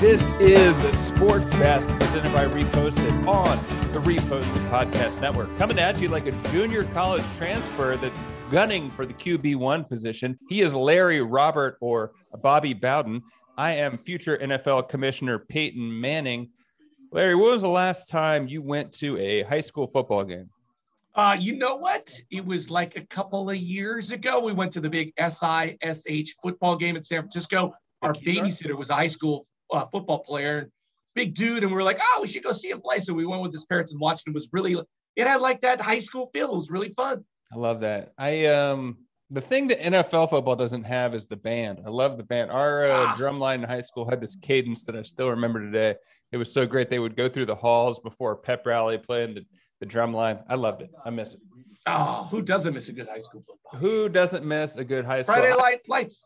This is Sports Best presented by Reposted on the Reposted Podcast Network. Coming at you like a junior college transfer that's gunning for the QB1 position. He is Larry Robert or Bobby Bowden. I am future NFL Commissioner Peyton Manning. Larry, when was the last time you went to a high school football game? Uh, you know what? It was like a couple of years ago. We went to the big SISH football game in San Francisco. Our babysitter was a high school uh, football player, big dude, and we were like, "Oh, we should go see him play." So we went with his parents and watched. It was really, it had like that high school feel. It was really fun. I love that. I um the thing that NFL football doesn't have is the band. I love the band. Our uh, ah. drum line in high school had this cadence that I still remember today. It was so great. They would go through the halls before a pep rally, playing the, the drum line. I loved it. I miss it. Oh, who doesn't miss a good high school football? Who doesn't miss a good high school? Friday Night Lights.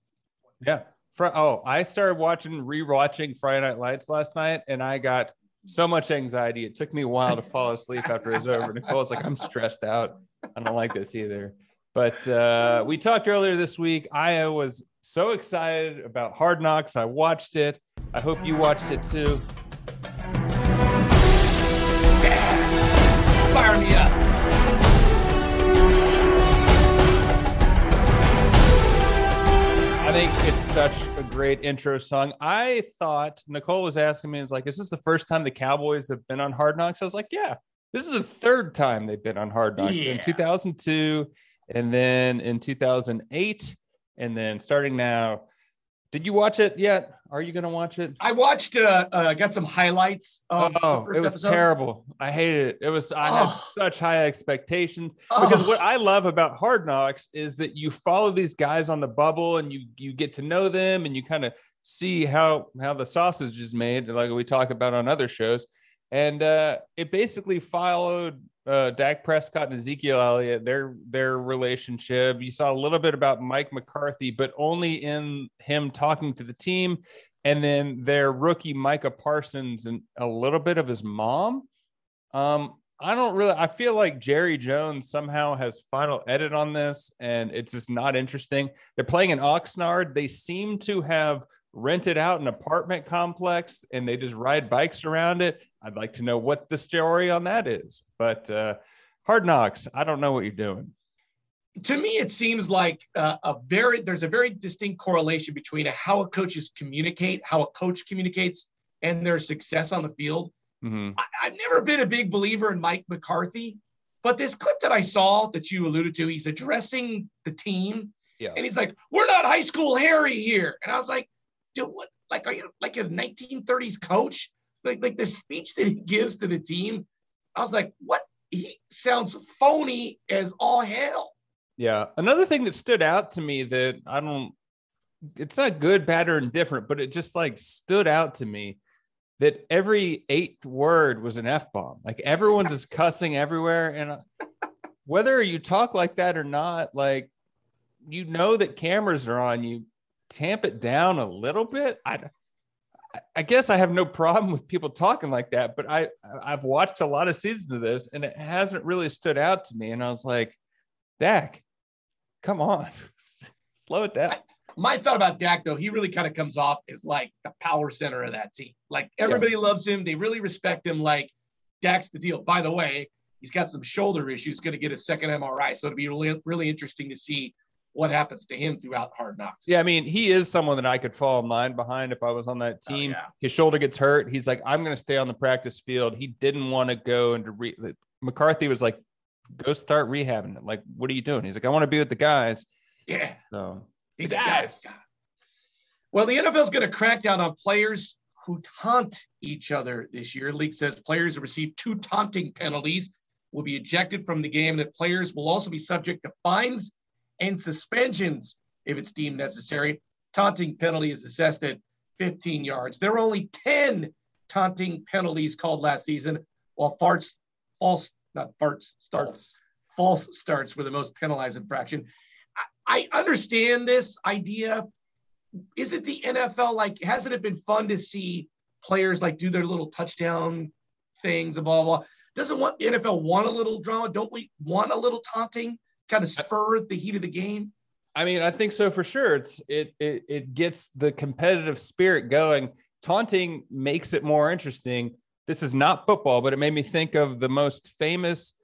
Yeah. Oh, I started watching, rewatching Friday Night Lights last night, and I got so much anxiety. It took me a while to fall asleep after it was over. Nicole's like, I'm stressed out. I don't like this either. But uh, we talked earlier this week. I was so excited about Hard Knocks. I watched it. I hope you watched it too. Fire me up. I think it's such a great intro song. I thought Nicole was asking me, "Is like, is this the first time the Cowboys have been on Hard Knocks?" I was like, "Yeah, this is the third time they've been on Hard Knocks yeah. in 2002, and then in 2008, and then starting now. Did you watch it yet? Are you going to watch it? I watched. Uh, uh, got some highlights. oh, it was episode. terrible. I hated it. It was. I oh. had such high expectations oh. because what I love about Hard Knocks is that you follow these guys on the bubble and you you get to know them and you kind of see how how the sausage is made, like we talk about on other shows. And uh, it basically followed uh, Dak Prescott and Ezekiel Elliott, their their relationship. You saw a little bit about Mike McCarthy, but only in him talking to the team, and then their rookie Micah Parsons and a little bit of his mom. Um, I don't really. I feel like Jerry Jones somehow has final edit on this, and it's just not interesting. They're playing in Oxnard. They seem to have rented out an apartment complex, and they just ride bikes around it I'd like to know what the story on that is. But uh, Hard Knocks, I don't know what you're doing. To me, it seems like uh, a very there's a very distinct correlation between how a coaches communicate, how a coach communicates, and their success on the field. Mm-hmm. I, I've never been a big believer in Mike McCarthy, but this clip that I saw that you alluded to, he's addressing the team, yeah. and he's like, "We're not high school Harry here," and I was like, "Dude, what? Like, are you like a 1930s coach?" like like the speech that he gives to the team, I was like, what? He sounds phony as all hell. Yeah. Another thing that stood out to me that I don't it's not good, bad, or indifferent, but it just like stood out to me that every eighth word was an F bomb. Like everyone's just cussing everywhere. And uh, whether you talk like that or not, like you know that cameras are on you, tamp it down a little bit. I I guess I have no problem with people talking like that, but I I've watched a lot of seasons of this and it hasn't really stood out to me. And I was like, Dak, come on, slow it down. My thought about Dak though, he really kind of comes off as like the power center of that team. Like everybody yeah. loves him, they really respect him. Like Dak's the deal. By the way, he's got some shoulder issues, going to get a second MRI, so it'll be really really interesting to see what happens to him throughout hard knocks. Yeah, I mean, he is someone that I could fall in line behind if I was on that oh, team. Oh, yeah. His shoulder gets hurt. He's like, I'm going to stay on the practice field. He didn't want to go into re- McCarthy was like, go start rehabbing it. Like, what are you doing? He's like, I want to be with the guys. Yeah. So he's guys. Well, the NFL is going to crack down on players who taunt each other this year. League says players who receive two taunting penalties will be ejected from the game. That players will also be subject to fines and suspensions if it's deemed necessary. Taunting penalty is assessed at 15 yards. There were only 10 taunting penalties called last season, while farts, false, not farts, starts, false starts were the most penalized infraction. I, I understand this idea. Is it the NFL like? Hasn't it been fun to see players like do their little touchdown things and blah blah? blah? Doesn't want the NFL want a little drama? Don't we want a little taunting? Kind of spur the heat of the game? I mean, I think so for sure. It's it it it gets the competitive spirit going. taunting makes it more interesting. This is not football, but it made me think of the most famous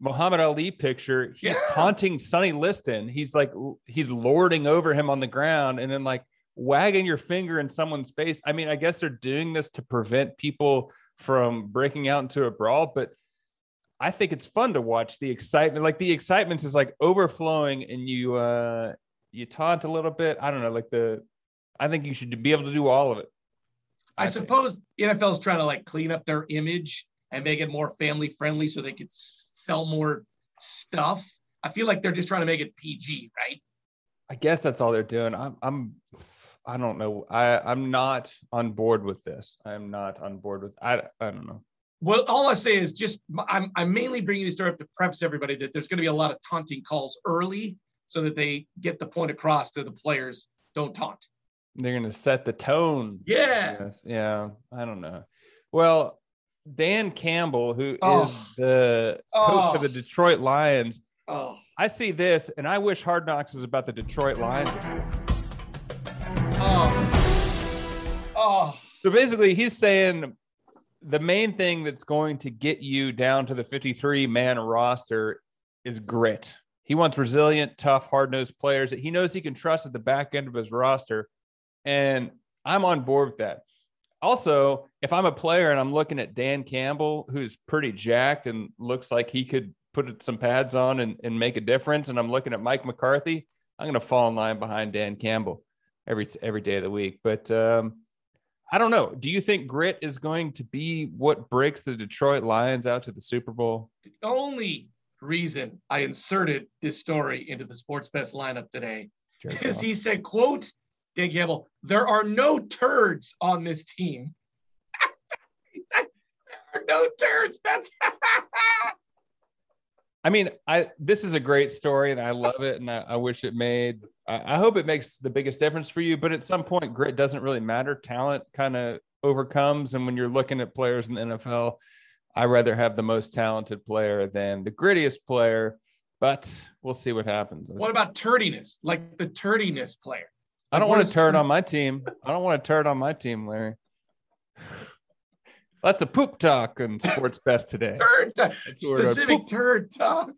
Muhammad Ali picture. He's yeah. taunting Sonny Liston. He's like he's lording over him on the ground and then like wagging your finger in someone's face. I mean, I guess they're doing this to prevent people from breaking out into a brawl, but I think it's fun to watch the excitement. Like the excitement is like overflowing and you uh you taunt a little bit. I don't know, like the I think you should be able to do all of it. I, I suppose NFL is trying to like clean up their image and make it more family friendly so they could sell more stuff. I feel like they're just trying to make it PG, right? I guess that's all they're doing. I'm I'm I don't know. I I'm not on board with this. I'm not on board with I I don't know. Well, all I say is just I'm I'm mainly bringing this story up to preface everybody that there's going to be a lot of taunting calls early so that they get the point across to the players. Don't taunt. They're going to set the tone. Yeah. Yes. Yeah. I don't know. Well, Dan Campbell, who oh. is the coach oh. of the oh. Detroit Lions. Oh. I see this, and I wish Hard Knocks was about the Detroit Lions. Oh. Oh. So basically, he's saying the main thing that's going to get you down to the 53 man roster is grit. He wants resilient, tough, hard nosed players that he knows he can trust at the back end of his roster. And I'm on board with that. Also, if I'm a player and I'm looking at Dan Campbell, who's pretty jacked and looks like he could put some pads on and, and make a difference, and I'm looking at Mike McCarthy, I'm going to fall in line behind Dan Campbell every every day of the week. But um, I don't know. Do you think grit is going to be what breaks the Detroit Lions out to the Super Bowl? The only reason I inserted this story into the Sports Best lineup today is he said, "quote Dan Campbell, there are no turds on this team. there are no turds. That's I mean, I this is a great story and I love it and I, I wish it made I, I, hope it makes the biggest difference for you, but at some point grit doesn't really matter. Talent kind of overcomes and when you're looking at players in the NFL, I rather have the most talented player than the grittiest player, but we'll see what happens. What about turdiness? Like the turdiness player? I don't want to turn on my team. I don't want to turn on my team, Larry. That's a poop talk and Sports Best today. turd talk. Specific turd talk.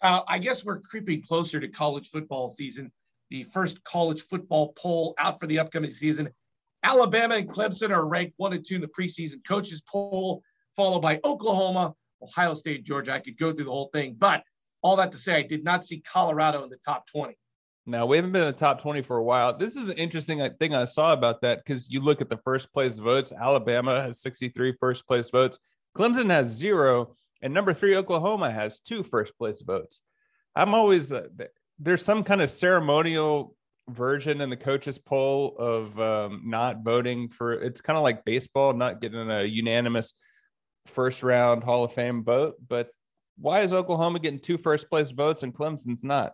uh, I guess we're creeping closer to college football season. The first college football poll out for the upcoming season. Alabama and Clemson are ranked one and two in the preseason coaches poll, followed by Oklahoma, Ohio State, Georgia. I could go through the whole thing, but all that to say, I did not see Colorado in the top 20. Now we haven't been in the top 20 for a while. This is an interesting uh, thing I saw about that because you look at the first place votes. Alabama has 63 first place votes. Clemson has zero, and number three Oklahoma has two first place votes. I'm always uh, there's some kind of ceremonial version in the coaches poll of um, not voting for. It's kind of like baseball, not getting a unanimous first round Hall of Fame vote. But why is Oklahoma getting two first place votes and Clemson's not?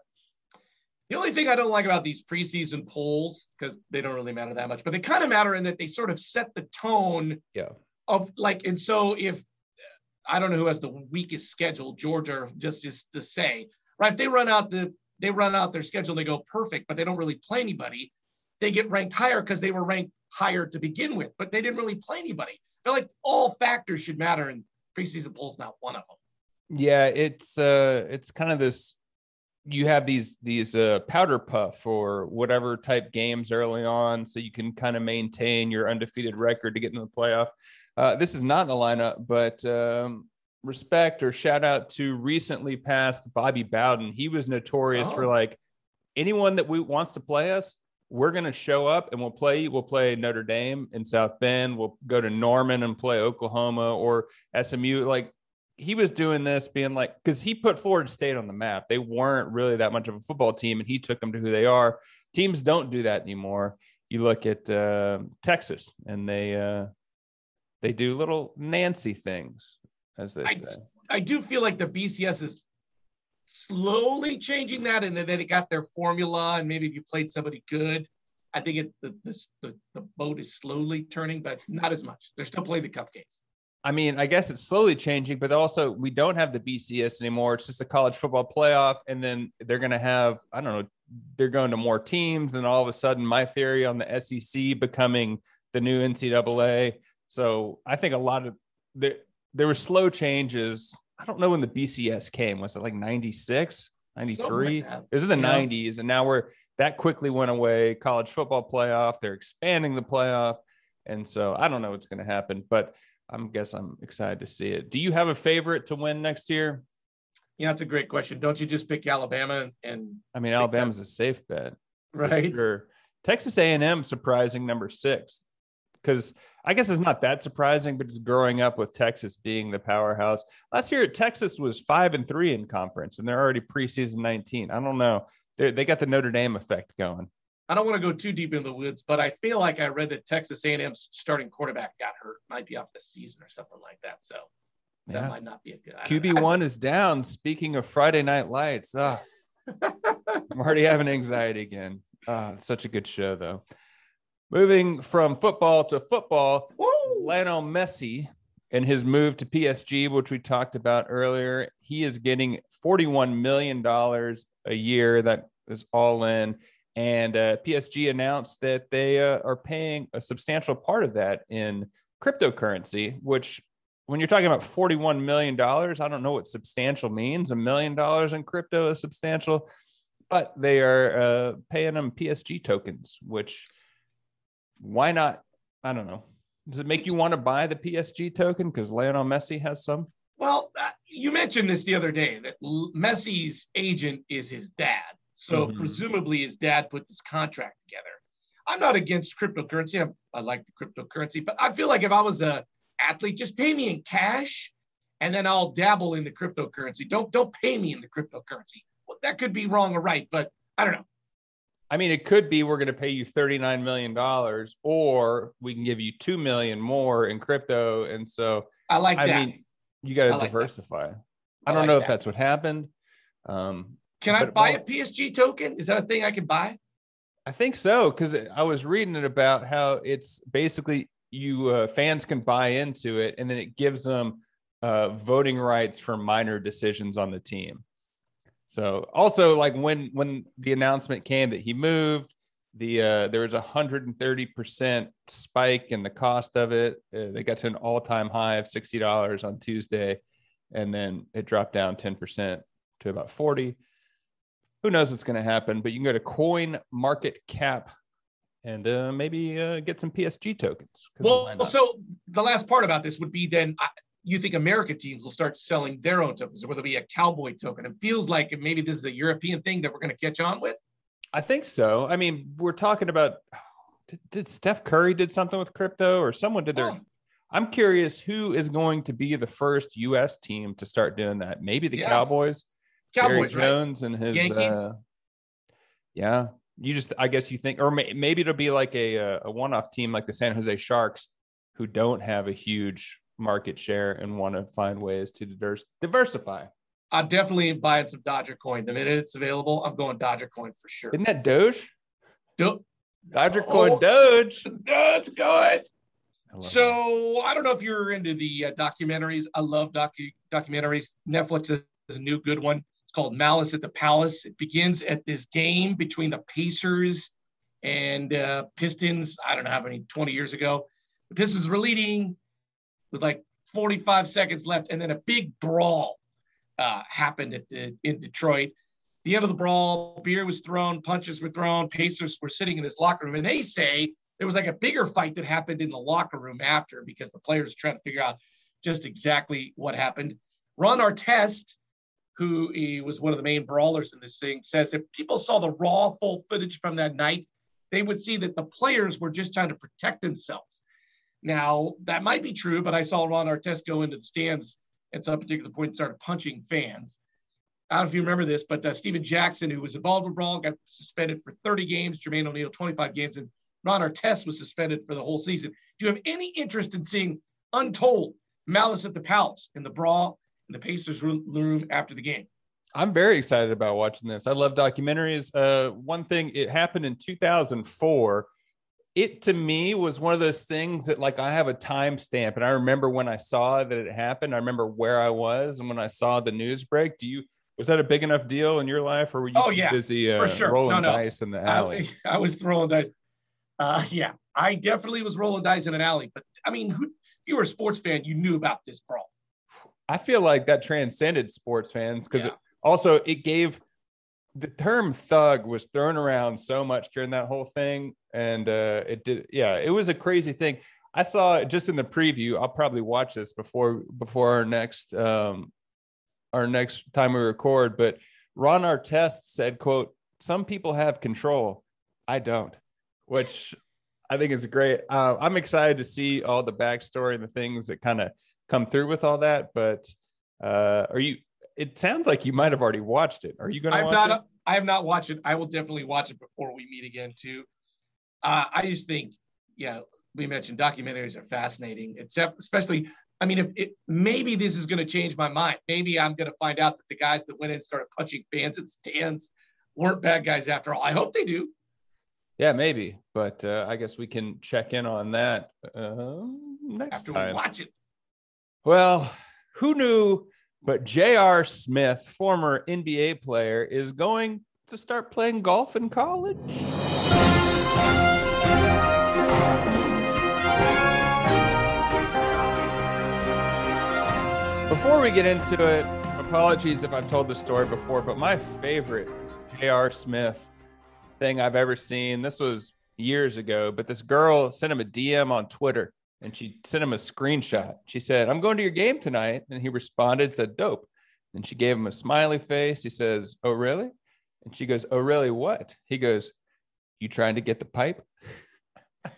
The only thing I don't like about these preseason polls, because they don't really matter that much, but they kind of matter in that they sort of set the tone yeah. of like, and so if I don't know who has the weakest schedule, Georgia, just just to say, right? If they run out the they run out their schedule, they go perfect, but they don't really play anybody, they get ranked higher because they were ranked higher to begin with, but they didn't really play anybody. They're like all factors should matter, and preseason polls not one of them. Yeah, it's uh it's kind of this you have these these uh, powder puff or whatever type games early on, so you can kind of maintain your undefeated record to get into the playoff. Uh, this is not in the lineup, but um, respect or shout out to recently passed Bobby Bowden. He was notorious oh. for like anyone that we wants to play us, we're going to show up and we'll play. We'll play Notre Dame in South Bend. We'll go to Norman and play Oklahoma or SMU. Like he was doing this being like because he put Florida State on the map. They weren't really that much of a football team, and he took them to who they are. Teams don't do that anymore. You look at uh, Texas, and they uh, they do little Nancy things, as they I, say. I do feel like the BCS is slowly changing that, and then they got their formula, and maybe if you played somebody good. I think it, the, the the boat is slowly turning, but not as much. They're still playing the cupcakes. I mean, I guess it's slowly changing, but also we don't have the BCS anymore. It's just a college football playoff, and then they're going to have I don't know they're going to more teams, and all of a sudden, my theory on the SEC becoming the new NCAA. So I think a lot of there there were slow changes. I don't know when the BCS came. Was it like 96, 93? Like it was in the yeah. 90s. And now we're that quickly went away. College football playoff. They're expanding the playoff. And so I don't know what's going to happen, but I'm guess I'm excited to see it. Do you have a favorite to win next year? Yeah, that's a great question. Don't you just pick Alabama and I mean Alabama's them? a safe bet. Right. Sure. Texas A&M surprising number 6 cuz I guess it's not that surprising but just growing up with Texas being the powerhouse. Last year Texas was 5 and 3 in conference and they're already preseason 19. I don't know. They they got the Notre Dame effect going. I don't want to go too deep into the woods, but I feel like I read that Texas A&M's starting quarterback got hurt, might be off the season or something like that. So that yeah. might not be a good. QB one is down. Speaking of Friday Night Lights, oh, I'm already having anxiety again. Oh, such a good show though. Moving from football to football, Woo! Lionel Messi and his move to PSG, which we talked about earlier, he is getting $41 million a year. That is all in. And uh, PSG announced that they uh, are paying a substantial part of that in cryptocurrency, which when you're talking about $41 million, I don't know what substantial means. A million dollars in crypto is substantial, but they are uh, paying them PSG tokens, which why not? I don't know. Does it make you want to buy the PSG token because Lionel Messi has some? Well, uh, you mentioned this the other day that Messi's agent is his dad. So mm-hmm. presumably his dad put this contract together. I'm not against cryptocurrency. I, I like the cryptocurrency, but I feel like if I was a athlete, just pay me in cash, and then I'll dabble in the cryptocurrency. Don't don't pay me in the cryptocurrency. Well, that could be wrong or right, but I don't know. I mean, it could be we're going to pay you $39 million, or we can give you 2 million more in crypto. And so I like I that. mean, you got to like diversify. I, I, don't like know that. if that's what happened. Um, can I buy a PSG token? Is that a thing I can buy? I think so because I was reading it about how it's basically you uh, fans can buy into it, and then it gives them uh, voting rights for minor decisions on the team. So also like when when the announcement came that he moved, the uh, there was a hundred and thirty percent spike in the cost of it. Uh, they got to an all time high of sixty dollars on Tuesday, and then it dropped down ten percent to about forty who knows what's going to happen, but you can go to Coin Market Cap and uh, maybe uh, get some PSG tokens. Well, so the last part about this would be then uh, you think American teams will start selling their own tokens, or whether it be a cowboy token. It feels like maybe this is a European thing that we're going to catch on with. I think so. I mean, we're talking about did, did Steph Curry did something with crypto, or someone did their. Oh. I'm curious who is going to be the first U.S. team to start doing that. Maybe the yeah. Cowboys. Cowboys, Jerry Jones right? and his Yankees. Uh, yeah, you just I guess you think, or may, maybe it'll be like a uh, a one off team like the San Jose Sharks, who don't have a huge market share and want to find ways to diverse, diversify. I'm definitely buying some Dodger coin. The minute it's available, I'm going Dodger coin for sure. Isn't that Doge? Do- Dodger oh, coin Doge. That's good. I so that. I don't know if you're into the uh, documentaries. I love docu- documentaries. Netflix is a new good one. It's called Malice at the Palace. It begins at this game between the Pacers and uh, Pistons. I don't know how many, 20 years ago. The Pistons were leading with like 45 seconds left, and then a big brawl uh, happened at the in Detroit. The end of the brawl, beer was thrown, punches were thrown. Pacers were sitting in this locker room, and they say there was like a bigger fight that happened in the locker room after because the players were trying to figure out just exactly what happened. Ron Artest who he was one of the main brawlers in this thing, says if people saw the raw full footage from that night, they would see that the players were just trying to protect themselves. Now, that might be true, but I saw Ron Artest go into the stands at some particular point and started punching fans. I don't know if you remember this, but uh, Stephen Jackson, who was involved with brawl, got suspended for 30 games. Jermaine O'Neal, 25 games, and Ron Artest was suspended for the whole season. Do you have any interest in seeing Untold Malice at the Palace in the brawl in the Pacers room after the game. I'm very excited about watching this. I love documentaries. Uh, one thing, it happened in 2004. It to me was one of those things that, like, I have a timestamp, and I remember when I saw that it happened. I remember where I was, and when I saw the news break. Do you? Was that a big enough deal in your life, or were you oh, yeah, busy uh, sure. rolling no, no. dice in the alley? I, I was throwing dice. Uh, yeah, I definitely was rolling dice in an alley. But I mean, who, if you were a sports fan, you knew about this brawl. I feel like that transcended sports fans because Yeah. it, also it gave the term thug was thrown around so much during that whole thing, and uh, it did. Yeah, it was a crazy thing. I saw it just in the preview. I'll probably watch this before before our next um, our next time we record. But Ron Artest said, "quote Some people have control. I don't," which I think is great. Uh, I'm excited to see all the backstory and the things that kind of come through with all that. But uh, are you? It sounds like you might have already watched it. Are you going to I've watch not. it? I have not watched it. I will definitely watch it before we meet again too. Uh, I just think, yeah, we mentioned documentaries are fascinating, except especially. I mean, if it maybe this is going to change my mind. Maybe I'm going to find out that the guys that went in and started punching fans at stands weren't bad guys after all. I hope they do. Yeah, maybe. But uh, I guess we can check in on that uh, next After time. we watch it. Well, who knew? But J.R. Smith, former NBA player, is going to start playing golf in college. Before we get into it, apologies if I've told the story before, but my favorite J.R. Smith thing I've ever seen, this was years ago, but this girl sent him a DM on Twitter and she sent him a screenshot. She said, I'm going to your game tonight. And he responded, said, dope. And she gave him a smiley face. He says, Oh, really? And she goes, Oh, really? What? He goes, You trying to get the pipe?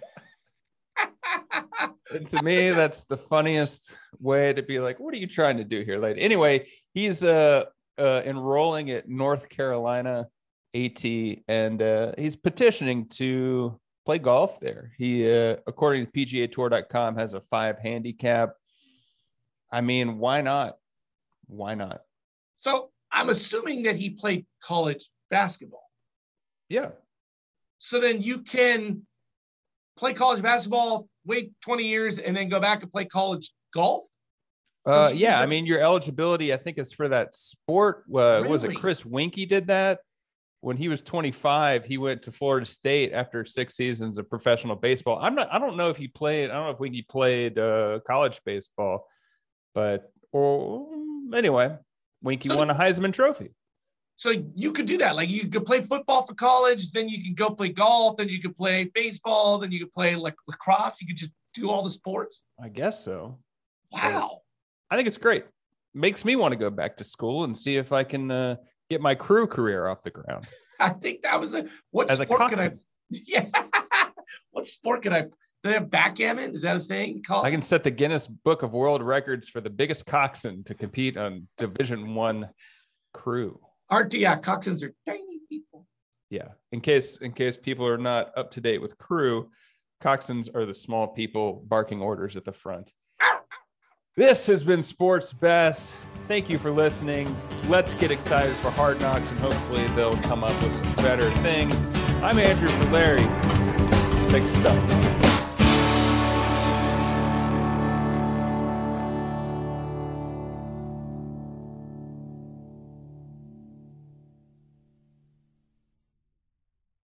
And to me, that's the funniest way to be like, What are you trying to do here, lady? Anyway, he's uh, uh enrolling at North Carolina A&T and uh, he's petitioning to play golf there. He, uh, according to PGA Tour.com, has a five handicap. I mean, why not? Why not? So I'm assuming that he played college basketball. Yeah. So then you can play college basketball, wait 20 years, and then go back and play college golf. Uh, yeah. I mean, your eligibility, I think, is for that sport. Uh, Was it Chris Weinke did that? When he was 25, he went to Florida State after six seasons of professional baseball. I'm not, I don't know if he played, I don't know if Weinke played uh, college baseball, but, or anyway, Weinke So- won a Heisman Trophy. So you could do that. Like you could play football for college, then you could go play golf, then you could play baseball, then you could play like lacrosse. You could just do all the sports. I guess so. Wow. I think it's great. Makes me want to go back to school and see if I can uh, get my crew career off the ground. I think that was a what As a sport can I yeah. what sport can I do they have backgammon? Is that a thing called I can set the Guinness Book of World Records for the biggest coxswain to compete on Division One crew. Aren't yeah, coxswains are tiny people. Yeah, in case in case people are not up to date with crew, coxswains are the small people barking orders at the front. This has been Sports Best. Thank you for listening. Let's get excited for Hard Knocks and hopefully they'll come up with some better things. I'm Andrew Valeri. Thanks for stopping.